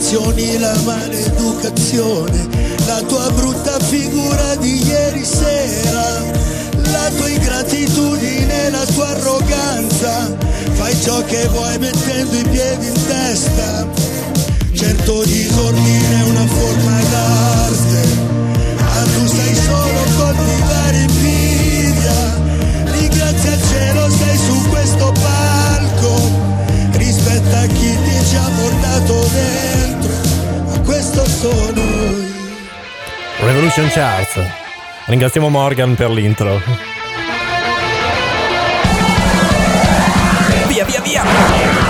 intenzioni, la maleducazione, la tua brutta figura di ieri sera, la tua ingratitudine, la tua arroganza, fai ciò che vuoi mettendo i piedi in testa, certo disordine è una forma d'arte, ma tu stai solo coltivare invidia, ringrazia il cielo sei su questo palco, rispetta chi ti ci ha portato dentro, ma questo sono io. Revolution Charts. Ringraziamo Morgan per l'intro. Via, via, via!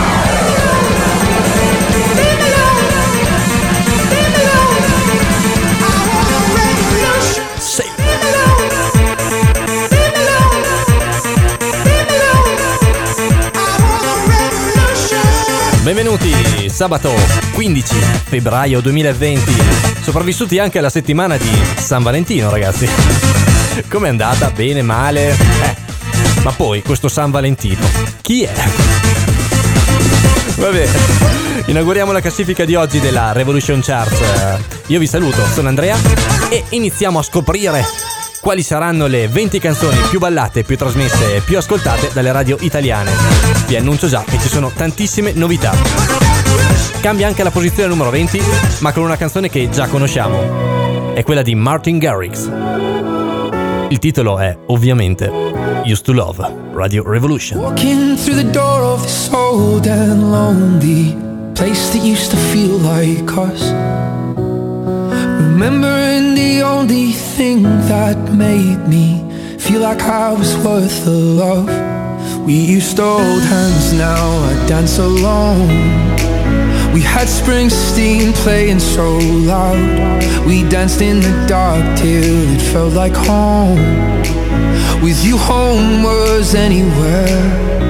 Benvenuti, sabato 15 febbraio 2020. Sopravvissuti anche alla settimana di San Valentino, ragazzi. Com'è andata? Bene, male? Eh. Ma poi questo San Valentino, chi è? Vabbè, inauguriamo la classifica di oggi della Revolution Charts. Io vi saluto, sono Andrea e iniziamo a scoprire quali saranno le 20 canzoni più ballate, più trasmesse e più ascoltate dalle radio italiane. Vi annuncio già che ci sono tantissime novità. Cambia anche la posizione numero 20, ma con una canzone che già conosciamo. È quella di Martin Garrix. Il titolo è, ovviamente, Used to Love, Radio Revolution. Walking through the door of this old and lonely place that used to feel like us. Remembering the only thing that made me feel like I was worth the love. We used to hold hands, now I dance alone. We had Springsteen playing so loud. We danced in the dark till it felt like home. With you, home was anywhere.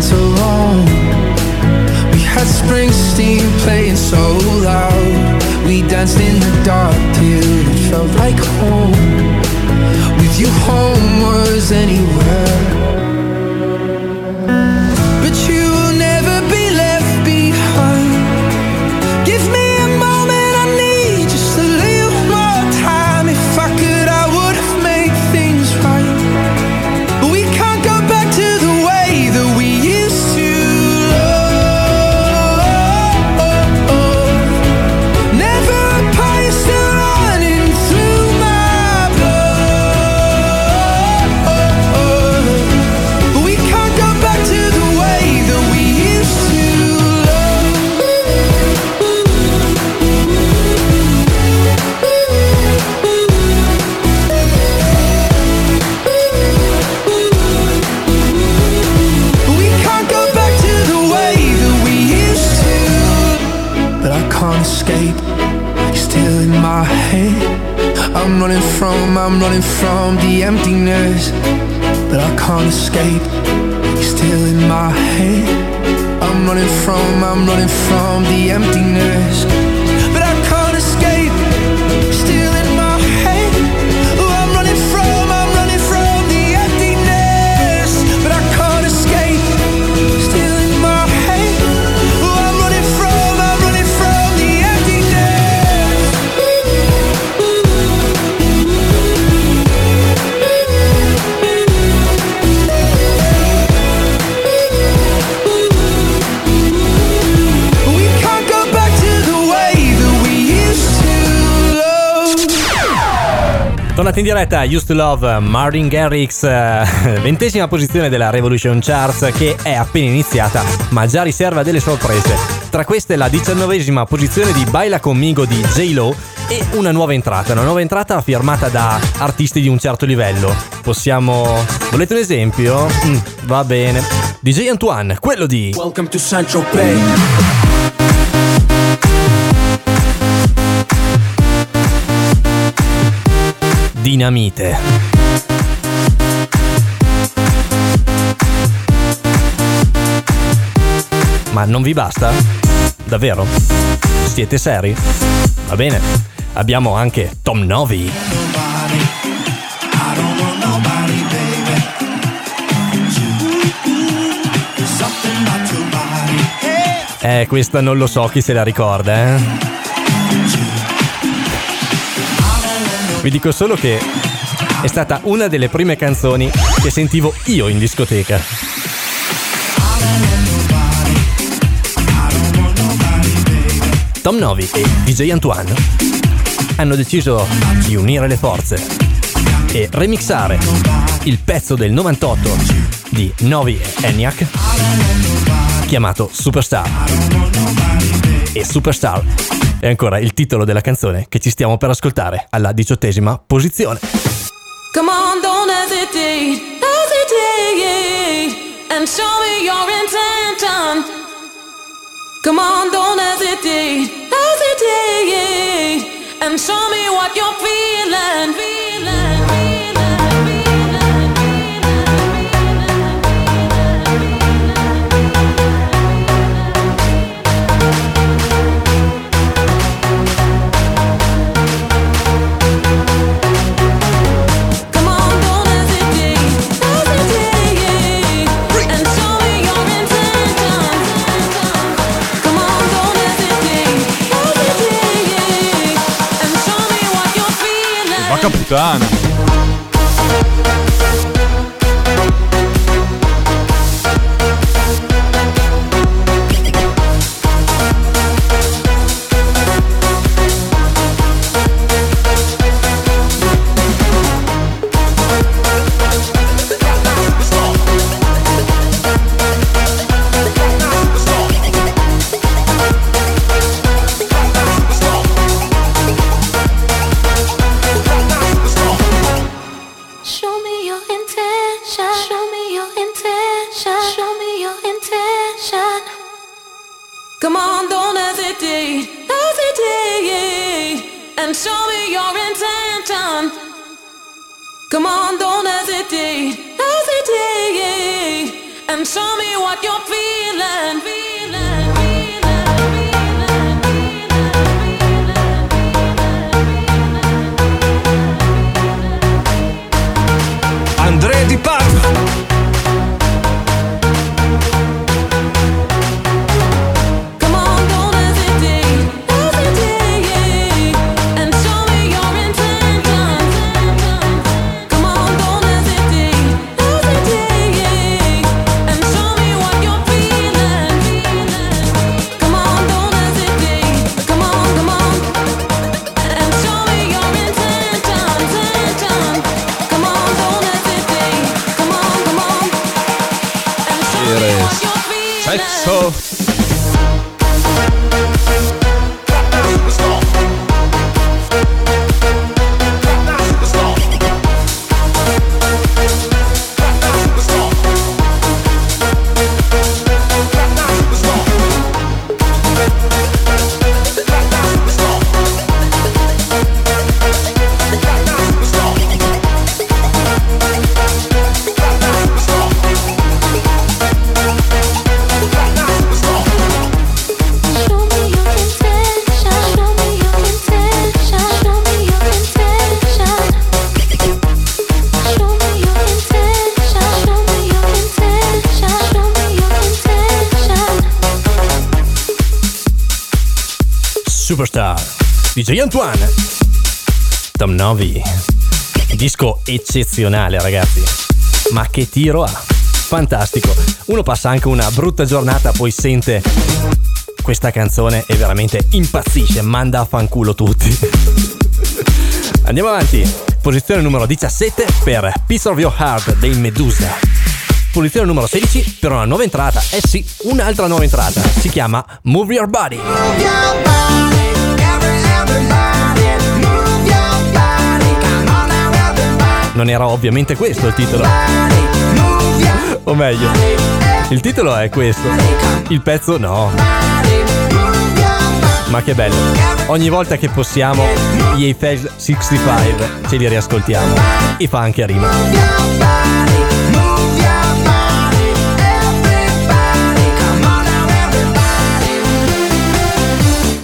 Dance alone. We had Springsteen playing so loud. We danced in the dark till it felt like home. From, I'm running from the emptiness. Tornate in diretta, Used to Love, Martin Garrix, eh, ventesima posizione della Revolution Charts che è appena iniziata ma già riserva delle sorprese. Tra queste la diciannovesima posizione di Baila Conmigo di J-Lo e una nuova entrata, una nuova entrata firmata da artisti di un certo livello. Possiamo... volete un esempio? Mm, va bene. DJ Antoine, quello di... Welcome to Central Bay. Dinamite. Ma non vi basta? Davvero? Siete seri? Va bene. Abbiamo anche Tom Novi. Eh, questa non lo so chi se la ricorda, eh. Vi dico solo che è stata una delle prime canzoni che sentivo io in discoteca. Tom Novi e DJ Antoine hanno deciso di unire le forze e remixare il pezzo del 98 di Novi e Eniac chiamato Superstar. E Superstar è ancora il titolo della canzone che ci stiamo per ascoltare alla diciottesima posizione. Come on, don't hesitate, hesitate, and show me your intention. Come on, don't hesitate, hesitate, and show me what you're feeling, feeling, feeling. And show me your intention. Come on, don't hesitate, hesitate, and show me what you're feeling, feeling, Superstar DJ Antoine. Tom Novi. Disco eccezionale ragazzi. Ma che tiro ha. Fantastico. Uno passa anche una brutta giornata Poi sente questa canzone E veramente impazzisce. Manda a fanculo tutti. Andiamo avanti. Posizione numero 17 per Piece of Your Heart dei Medusa. Posizione numero 16 per una nuova entrata. Eh sì, un'altra nuova entrata. Si chiama Move Your Body. Non era ovviamente questo il titolo. O meglio, il titolo è questo. Il pezzo no. Ma che bello. Ogni volta che possiamo, gli Eiffel 65 ce li riascoltiamo. E fa anche rima.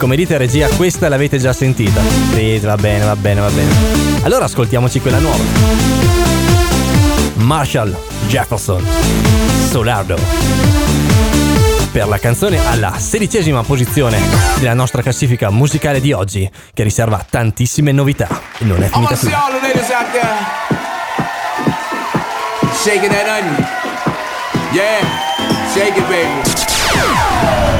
Come dite regia, questa l'avete già sentita. Sì, va bene, va bene, va bene. Allora ascoltiamoci quella nuova. Marshall Jefferson Solardo per la canzone alla sedicesima posizione della nostra classifica musicale di oggi che riserva tantissime novità e non è finita qui. shaking that onion. Yeah, shake it, baby.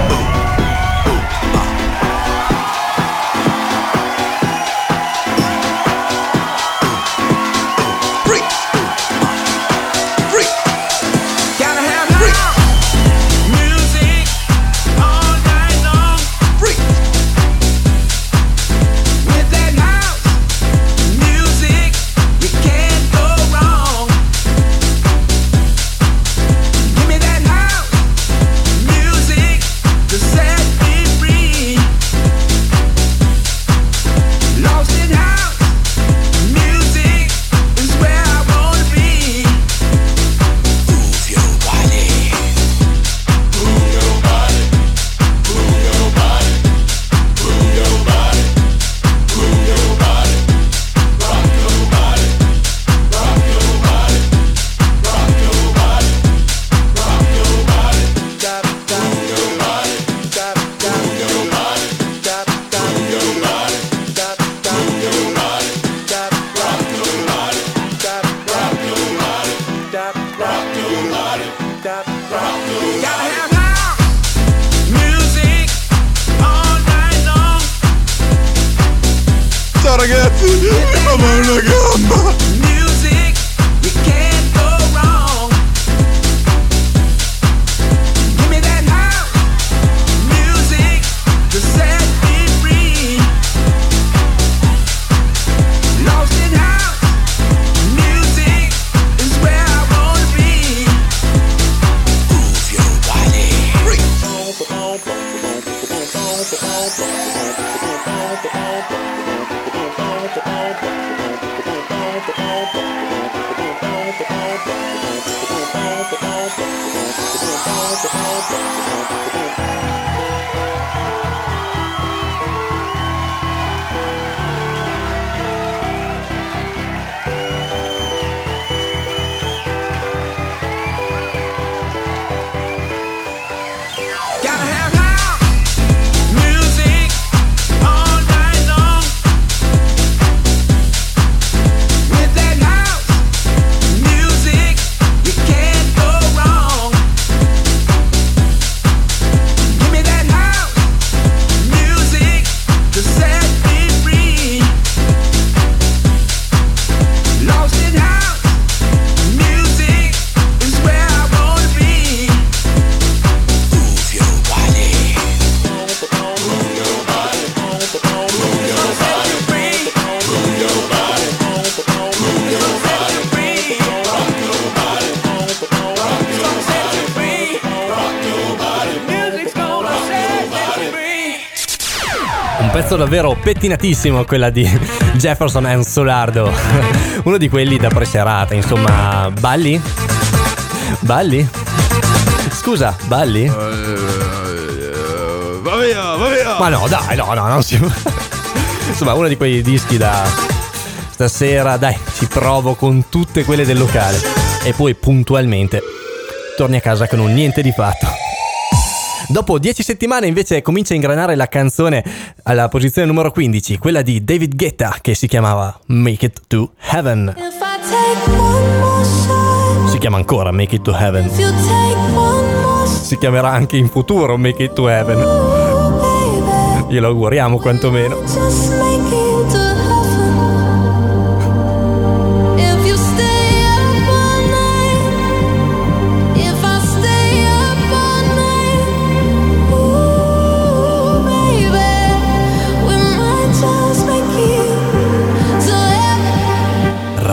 Thank you. Davvero pettinatissimo quella di Jefferson and Solardo. Uno di quelli da preserata, insomma, balli? Balli? Scusa, balli? Va via, va via! Ma no, dai, no, no, non si... Insomma, uno di quei dischi da... Stasera, dai, ci provo con tutte quelle del locale. E poi puntualmente torni a casa con un niente di fatto. Dopo 10 settimane invece comincia a ingranare la canzone alla posizione numero 15, quella di David Guetta che si chiamava Make It to Heaven. Si chiama ancora Make It to Heaven. Si chiamerà anche in futuro Make It to Heaven. Glielo auguriamo quantomeno.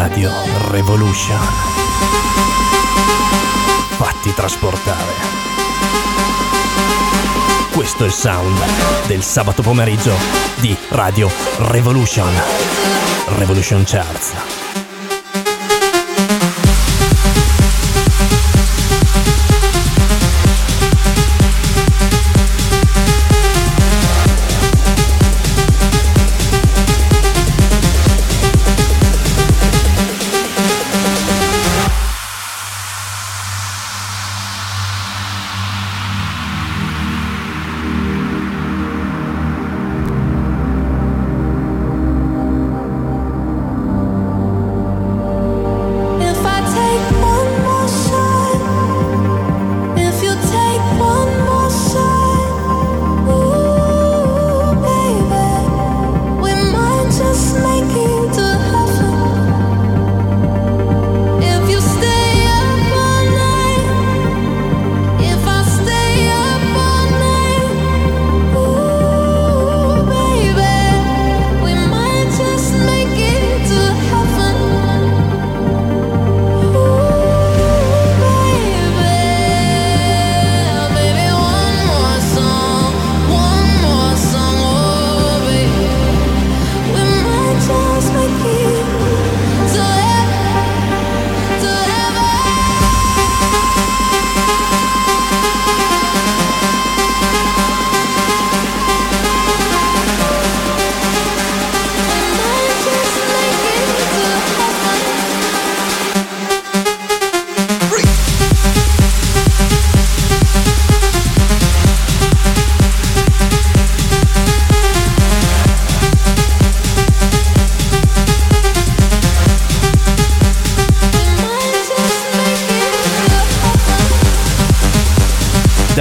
Radio Revolution. Fatti trasportare. Questo è il sound del sabato pomeriggio di Radio Revolution. Revolution Charts.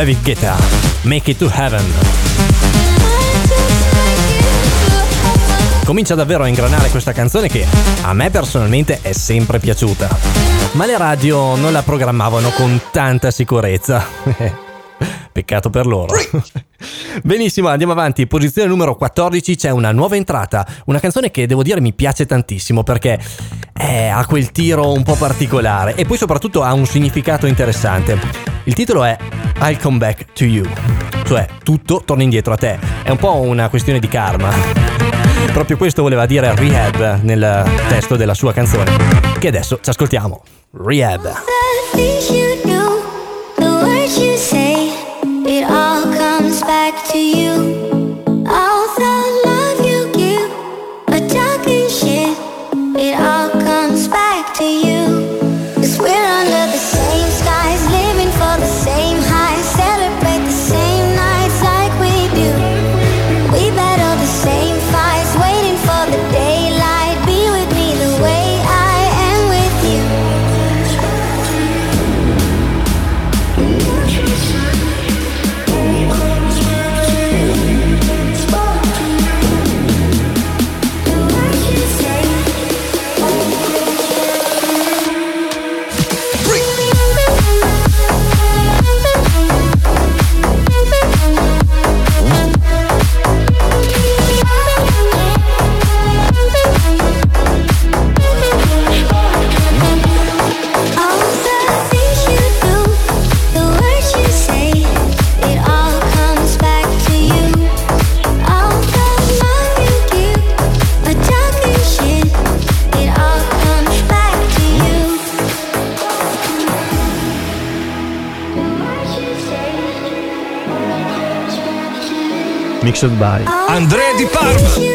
David Guetta, Make It to Heaven. Comincia davvero a ingranare questa canzone che a me personalmente è sempre piaciuta. Ma le radio non la programmavano con tanta sicurezza. Peccato per loro. Benissimo, andiamo avanti. Posizione numero 14 c'è una nuova entrata. Una canzone che devo dire mi piace tantissimo perché eh, ha quel tiro un po' particolare e poi soprattutto ha un significato interessante. Il titolo è I'll Come Back to You, cioè tutto torna indietro a te. È un po' una questione di karma. Proprio questo voleva dire Rehab nel testo della sua canzone, che adesso ci ascoltiamo. Rehab. By all Andrea Di Parma.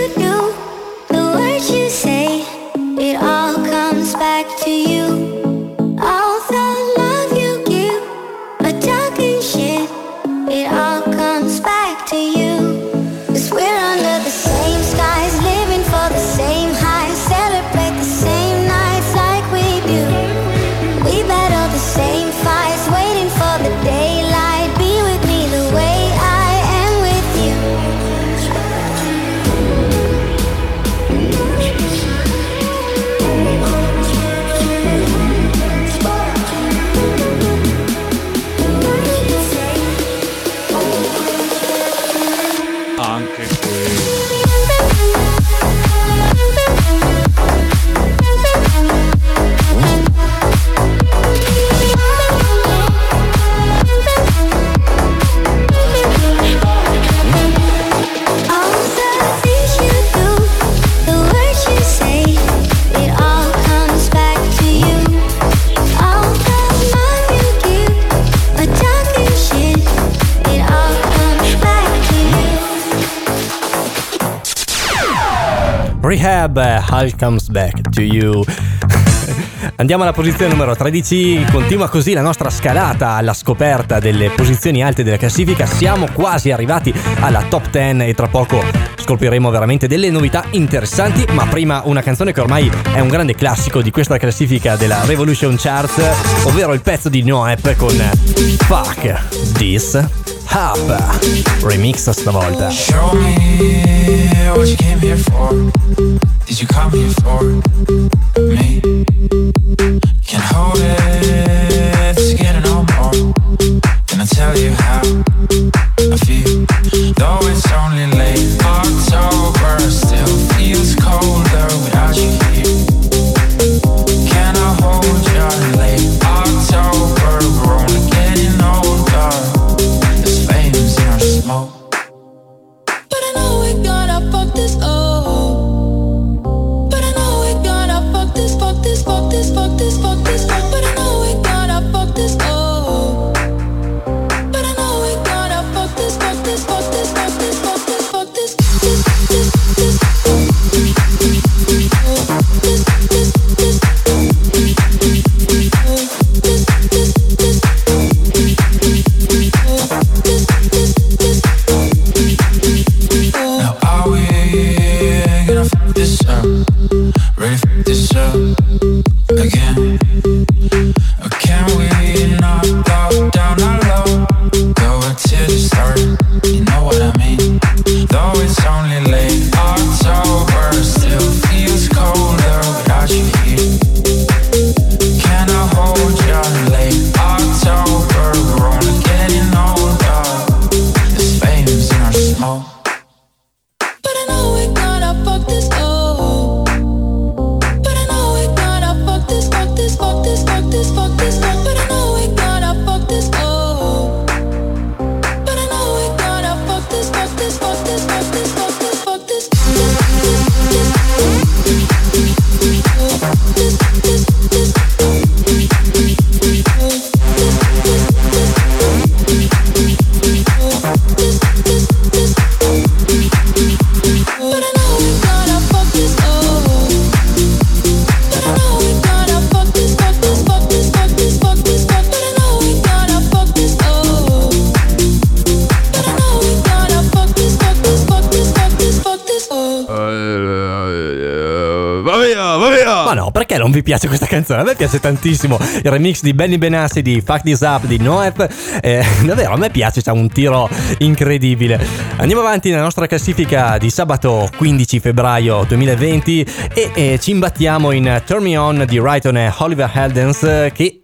Rehab, All Comes Back to You. Andiamo alla posizione numero 13, continua così la nostra scalata alla scoperta delle posizioni alte della classifica, siamo quasi arrivati alla top 10 e tra poco scopriremo veramente delle novità interessanti, ma prima una canzone che ormai è un grande classico di questa classifica della Revolution Charts, ovvero il pezzo di Noep con Fuck This Up, remix stavolta. Show me what you came here for. Did you come here for vi piace questa canzone? A me piace tantissimo il remix di Benny Benassi di Fuck This Up di Noep. Eh, davvero, a me piace, c'ha un tiro incredibile. Andiamo avanti nella nostra classifica di sabato 15 febbraio 2020 e eh, ci imbattiamo in Turn Me On di Righton e Oliver Heldens eh, che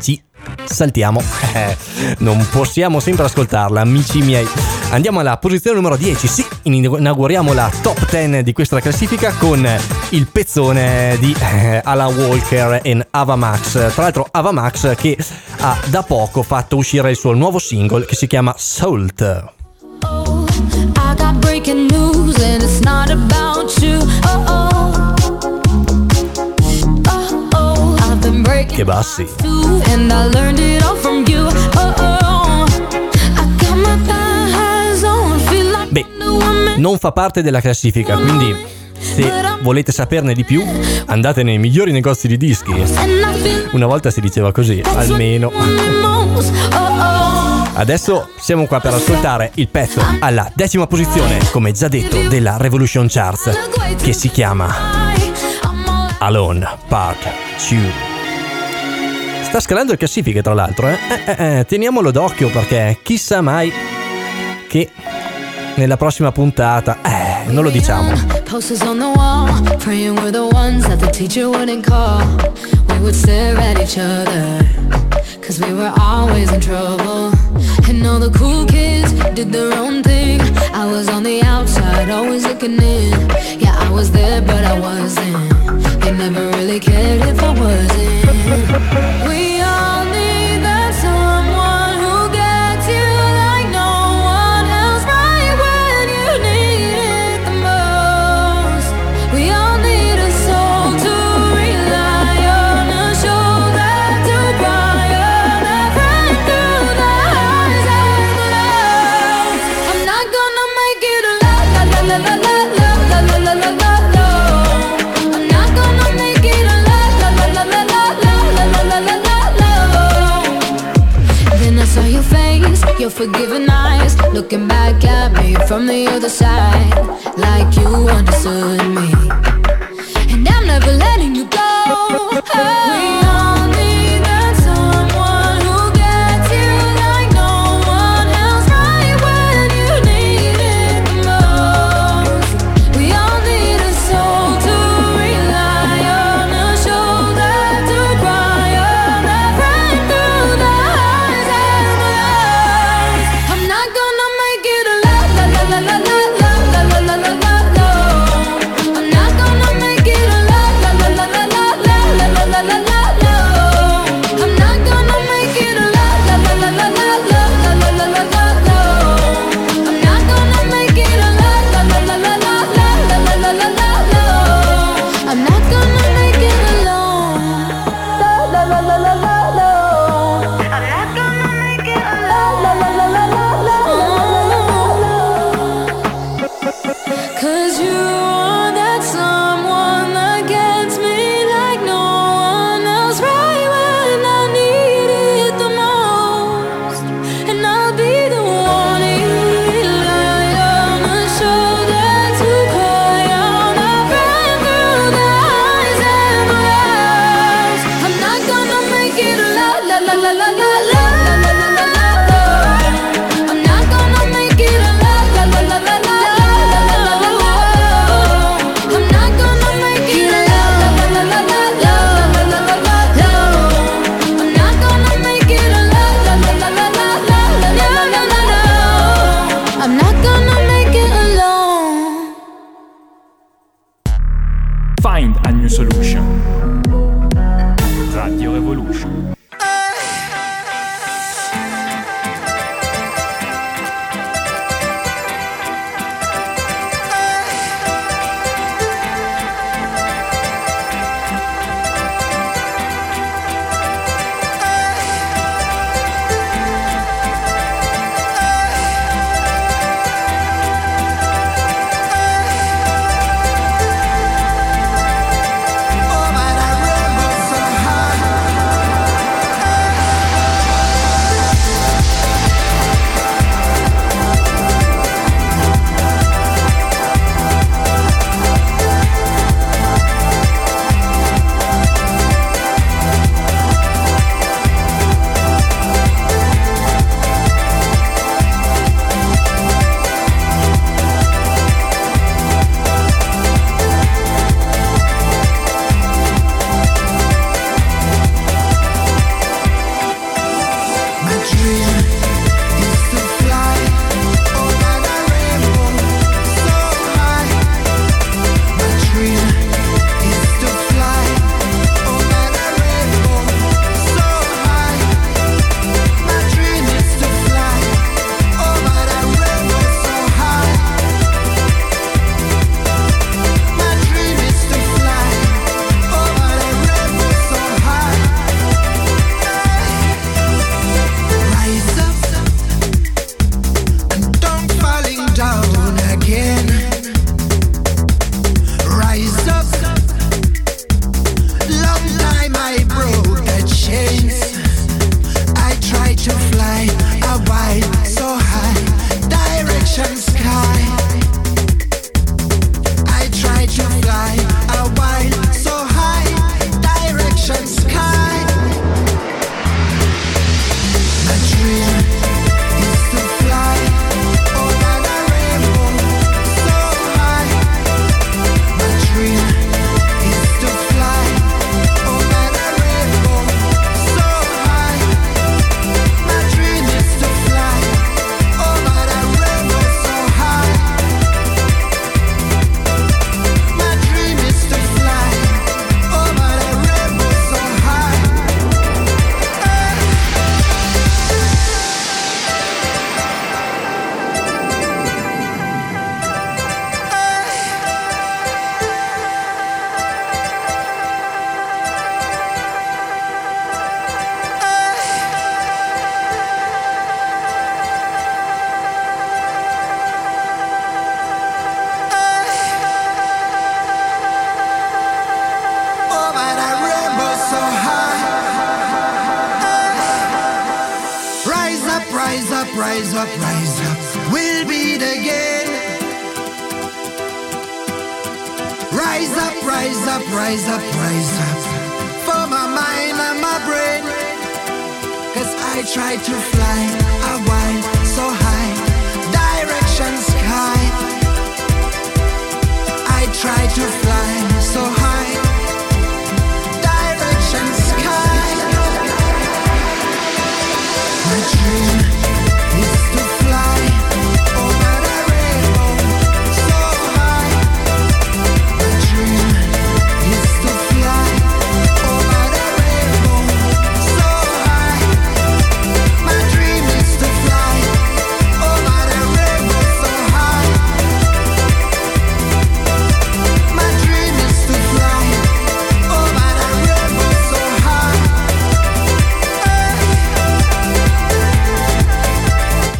ci saltiamo. Non possiamo sempre ascoltarla, amici miei. Andiamo alla posizione numero 10. Sì, inauguriamo la top 10 di questa classifica con il pezzone di eh, Alan Walker e Ava Max. Tra l'altro, Ava Max che ha da poco fatto uscire il suo nuovo single che si chiama Salt. I got breaking news and it's not about you. Oh oh. Oh Che bassi. too, and I learned it all from you. Oh oh. I got my thighs on, feel like Beh. Non fa parte della classifica, quindi se volete saperne di più, andate nei migliori negozi di dischi. Una volta si diceva così, almeno. Oh. Adesso siamo qua per ascoltare il pezzo alla decima posizione, come già detto, della Revolution Charts, che si chiama Alone Part 2. Sta scalando le classifiche, tra l'altro, eh? Eh, eh, eh, teniamolo d'occhio perché chissà mai che nella prossima puntata, eh, non lo diciamo. Posters on the wall, praying we're the ones that the teacher wouldn't call. We would stare at each other, cause we were always in trouble. And all the cool kids did their own thing. I was on the outside, always looking in. Yeah, I was there, but I wasn't. Never really cared if I wasn't. We your forgiving eyes. Looking back at me from the other side Like you understood me. And I'm never letting you go. Oh.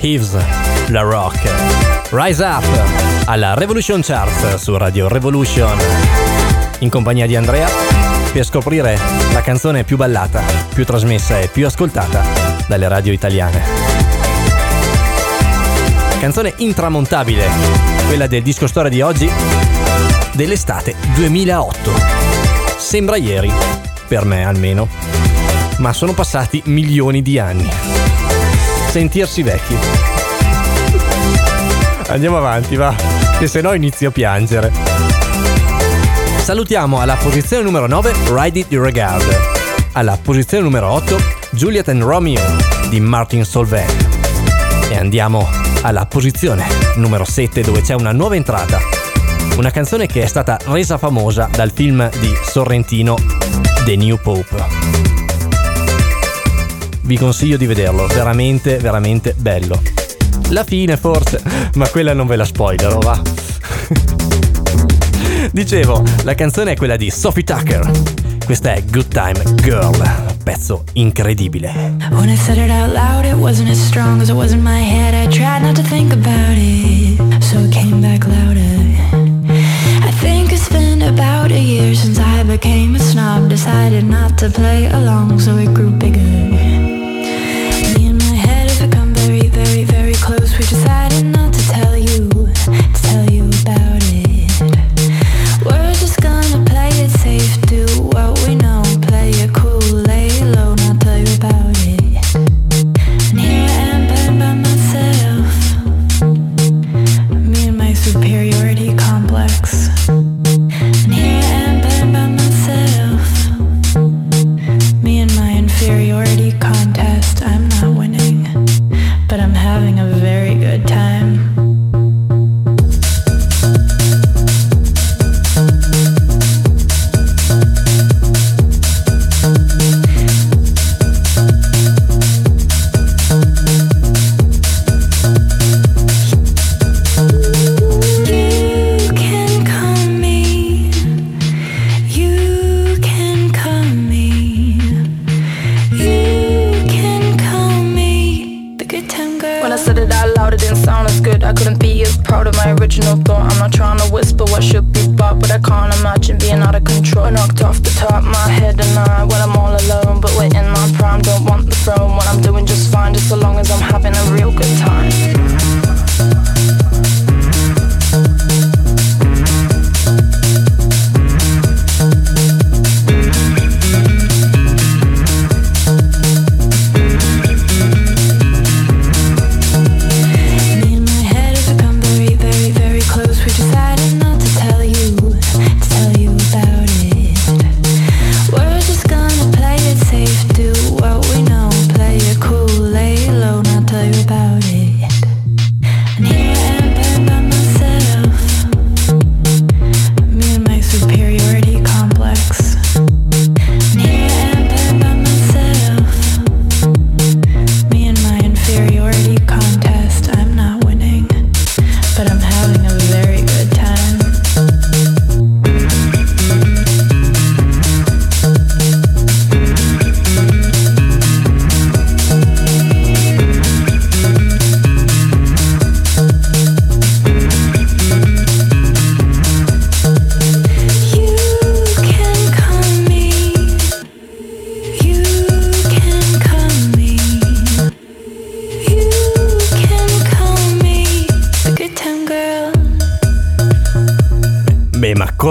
Heaves, La Rock, Rise Up alla Revolution Charts su Radio Revolution in compagnia di Andrea per scoprire la canzone più ballata, più trasmessa e più ascoltata dalle radio italiane. Canzone intramontabile, quella del disco storia di oggi dell'estate 2008. Sembra ieri, per me almeno, ma sono passati milioni di anni sentirsi vecchi. Andiamo avanti, va, che se no inizio a piangere. Salutiamo alla posizione numero 9 Ride It Regard. Alla posizione numero 8 Juliet and Romeo di Martin Solveig. E andiamo alla posizione numero 7 dove c'è una nuova entrata. Una canzone che è stata resa famosa dal film di Sorrentino The New Pope vi consiglio di vederlo, veramente, veramente bello. La fine forse, ma quella non ve la spoilerò, va. Dicevo, la canzone è quella di Sophie Tucker. Questa è Good Time Girl, pezzo incredibile. When I said it out loud, it wasn't as strong as it was in my head. I tried not to think about it, so it came back louder. I think it's been about a year since I became a snob. Decided not to play along, so it grew bigger. who just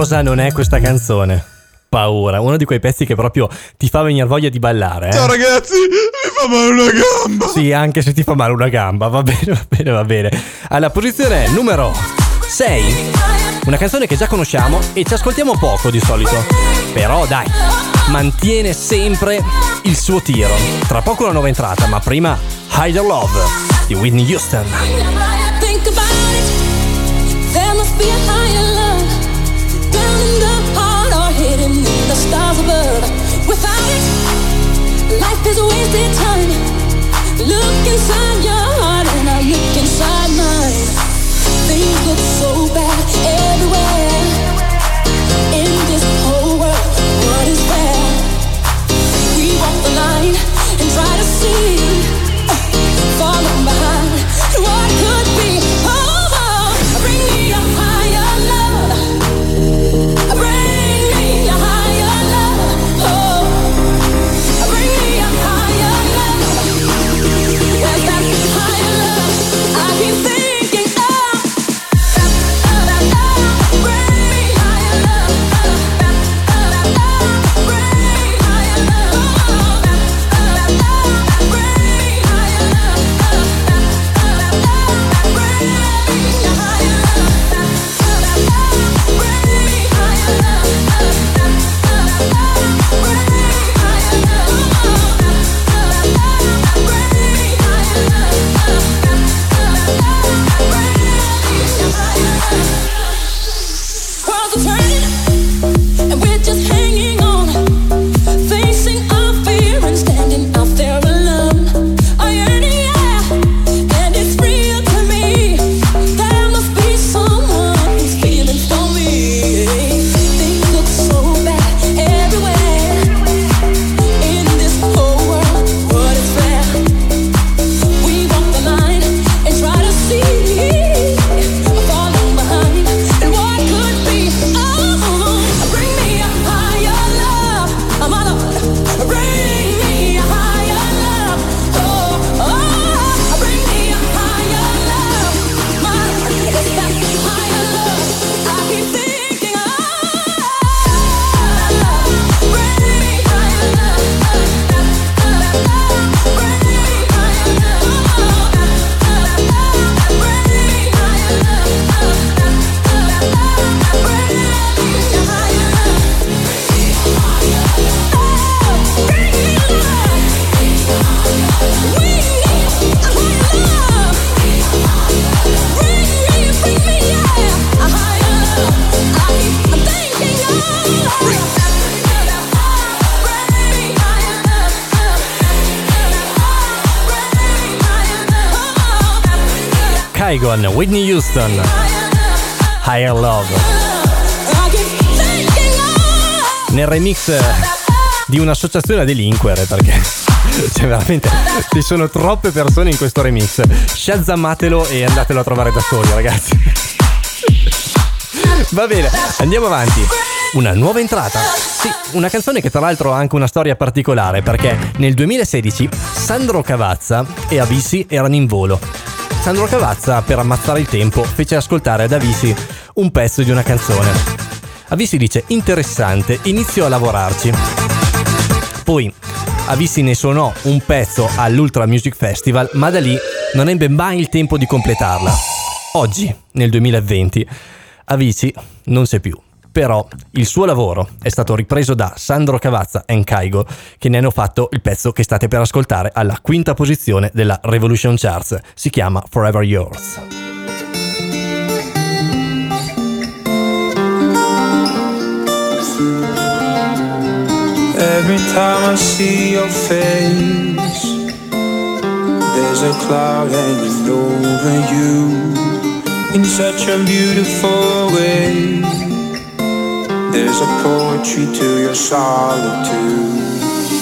Cosa non è questa canzone? Paura, uno di quei pezzi che proprio ti fa venire voglia di ballare. Eh? Ciao ragazzi, mi fa male una gamba. Sì, anche se ti fa male una gamba, va bene, va bene, va bene. Alla posizione numero 6, una canzone che già conosciamo e ci ascoltiamo poco di solito. Però dai, mantiene sempre il suo tiro. Tra poco una nuova entrata, ma prima Higher Love di Whitney Houston. Think about it. There must be a higher stars above. Without it, life is wasted time. Look inside your heart and I look inside mine. Things look so Kygon, Whitney Houston, Higher Love. Nel remix di un'associazione a delinquere perché cioè veramente ci sono troppe persone in questo remix. Shazzamatelo e andatelo a trovare da soli, ragazzi. Va bene, andiamo avanti. Una nuova entrata. Sì, una canzone che tra l'altro ha anche una storia particolare perché nel 2016 Sandro Cavazza e Avisi erano in volo. Sandro Cavazza, per ammazzare il tempo, fece ascoltare ad Avisi un pezzo di una canzone. Avisi dice interessante, iniziò a lavorarci. Poi Avisi ne suonò un pezzo all'Ultra Music Festival, ma da lì non ebbe mai il tempo di completarla. Oggi, nel 2020, Avisi non c'è più. Però il suo lavoro è stato ripreso da Sandro Cavazza e Kaigo, che ne hanno fatto il pezzo che state per ascoltare alla quinta posizione della Revolution Charts. Si chiama Forever Yours. Every time I see your face, there's a cloud hanging over you in such a beautiful way. There's a poetry to your solitude.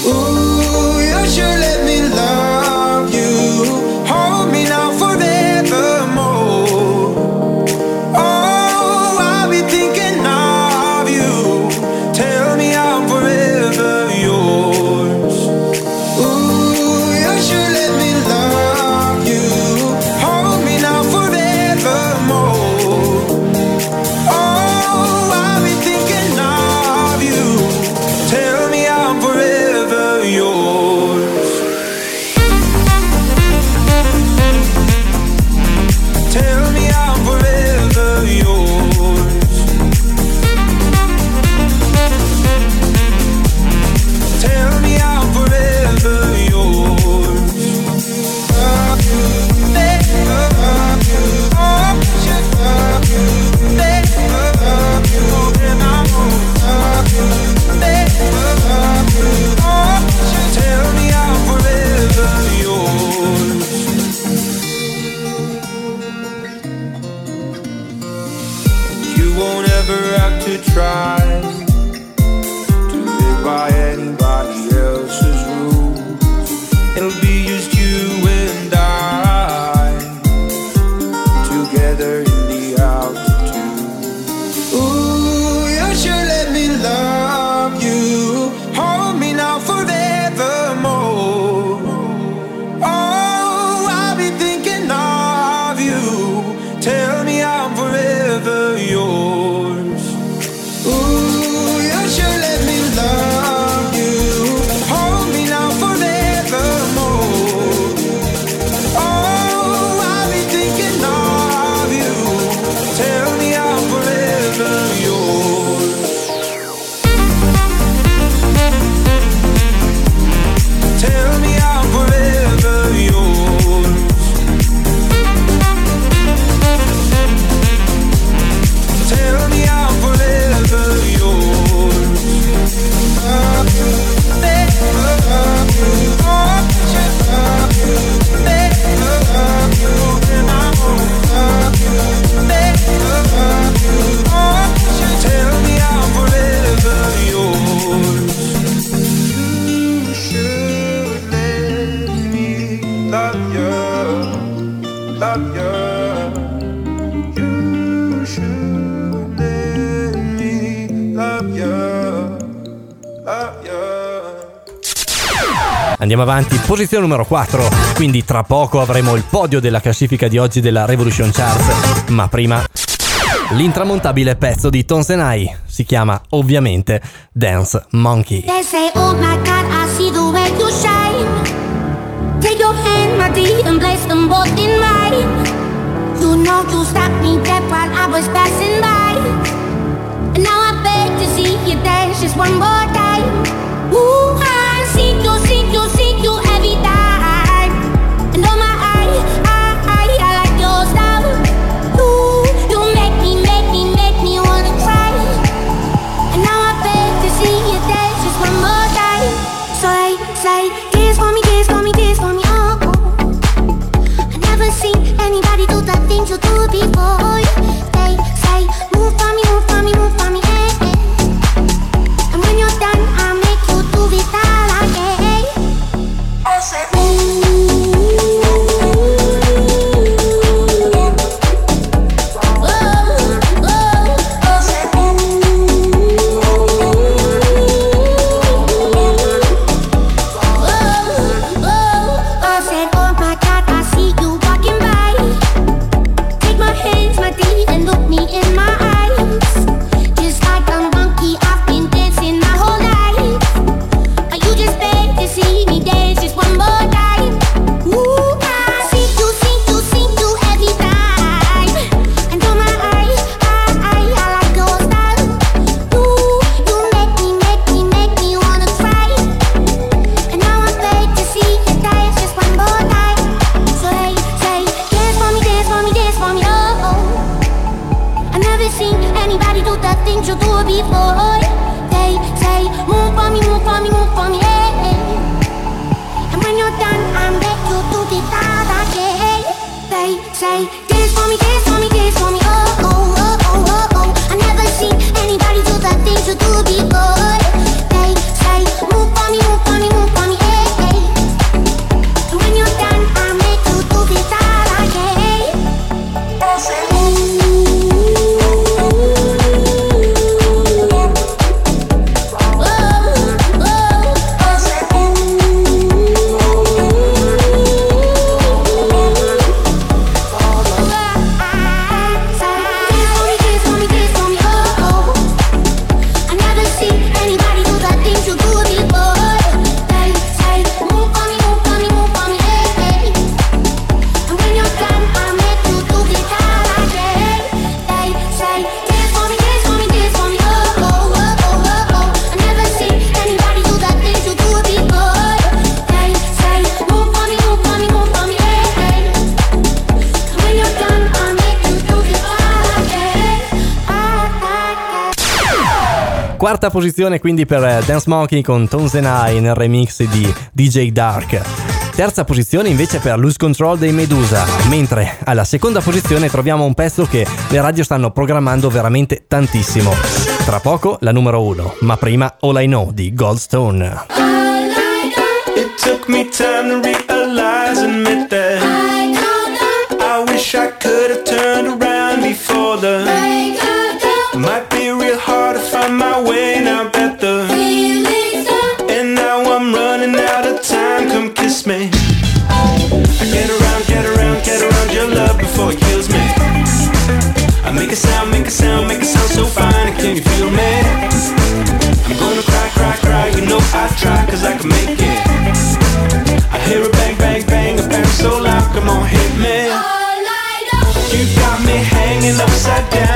Ooh, you should let me love you. andiamo avanti, posizione numero 4. Quindi tra poco avremo il podio della classifica di oggi della Revolution Charts. Ma prima. L'intramontabile pezzo di Tonsenai si chiama ovviamente Dance Monkey. They say, oh my god, I see the way you shine. Take your hand, my dear, and place them both in mine. You know you stopped me dead while I was passing by. And now I beg to see you dance just one more time. quarta posizione quindi per eh, Dance Monkey con Tones and I nel remix di DJ Dark. Terza posizione invece per Loose Control dei Medusa, mentre alla seconda posizione troviamo un pezzo che le radio stanno programmando veramente tantissimo. Tra poco la numero uno, ma prima All I Know di Goldstone. It took me time to realize and can you feel me? I'm gonna cry, cry, cry, you know I try, cause I can make it. I hear a bang, bang, bang, a bang so loud, come on, hit me. You got me hanging upside down.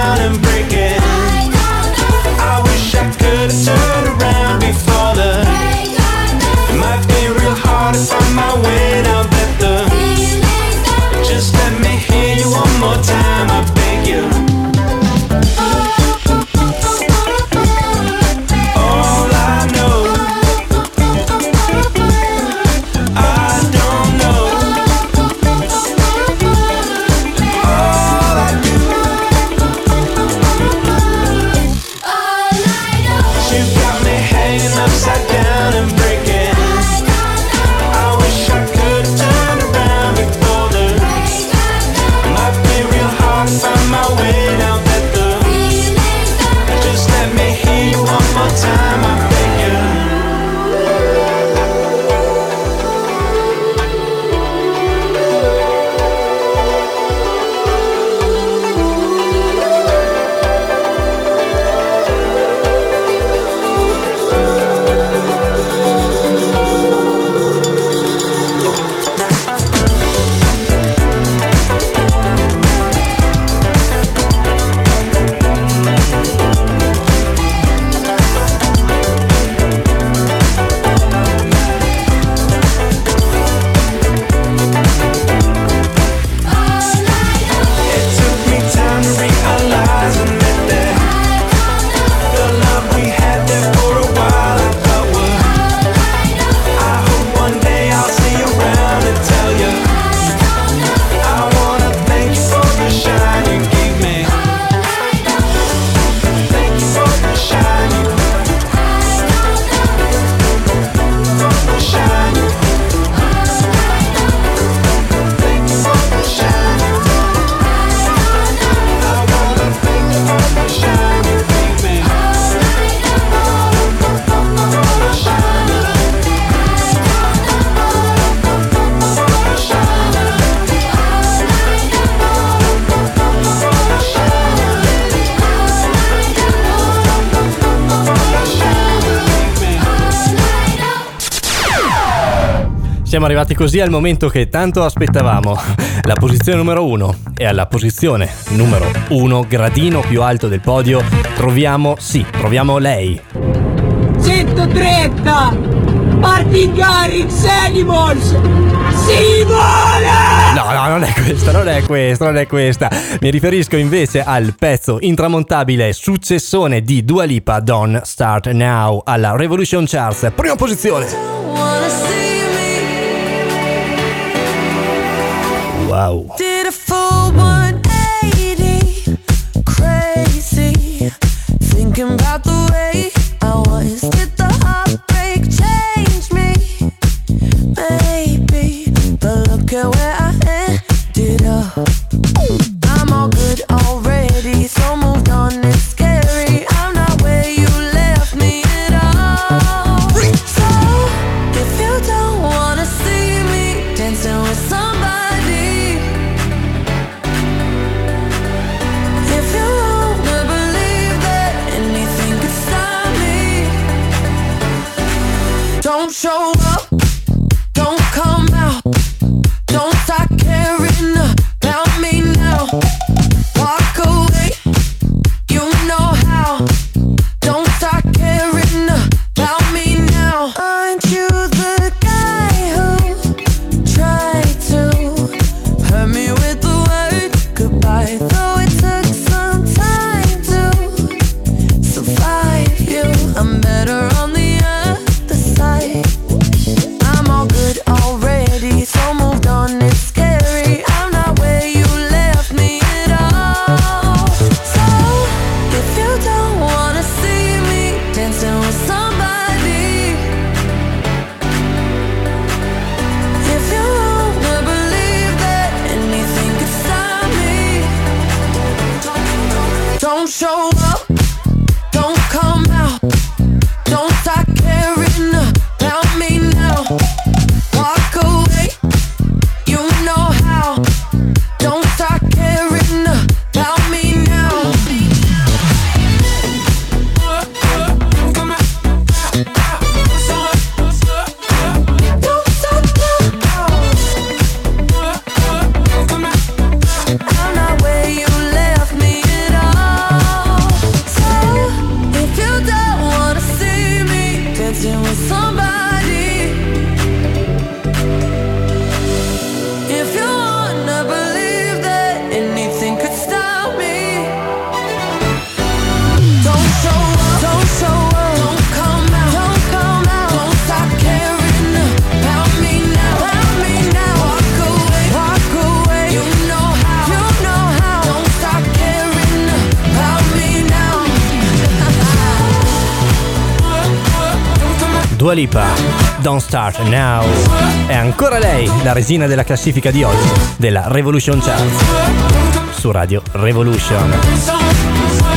Arrivati così al momento che tanto aspettavamo. La posizione numero uno. E alla posizione numero uno, gradino più alto del podio, troviamo, sì, troviamo lei. 130 Martin Garrix Animals Simone No, no, non è questa, non è questa, non è questa. Mi riferisco invece al pezzo intramontabile successone di Dua Lipa, Don't Start Now, alla Revolution Charts, prima posizione. Wow. Did a full 180, crazy. Thinking about the way I was. Lipa, Don't Start Now. È ancora lei, la resina della classifica di oggi, della Revolution Charts. Su Radio Revolution.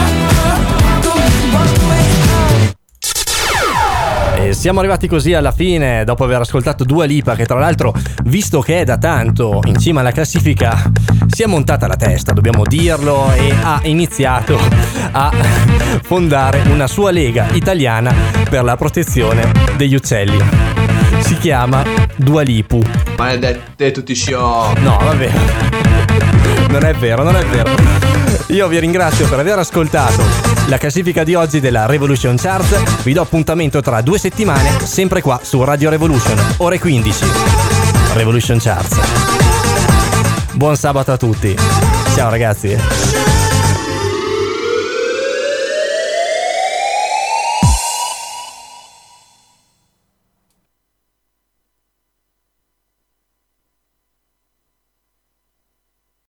Siamo arrivati così alla fine, dopo aver ascoltato Dua Lipa, che tra l'altro, visto che è da tanto in cima alla classifica, si è montata la testa, dobbiamo dirlo, e ha iniziato a fondare una sua lega italiana per la protezione degli uccelli. Si chiama Dua Lipu. Maledette tutti show. No, vabbè. Non è vero, non è vero. Io vi ringrazio per aver ascoltato la classifica di oggi della Revolution Charts. Vi do appuntamento tra due settimane, sempre qua su Radio Revolution, ore 15. Revolution Charts. Buon sabato a tutti. Ciao ragazzi.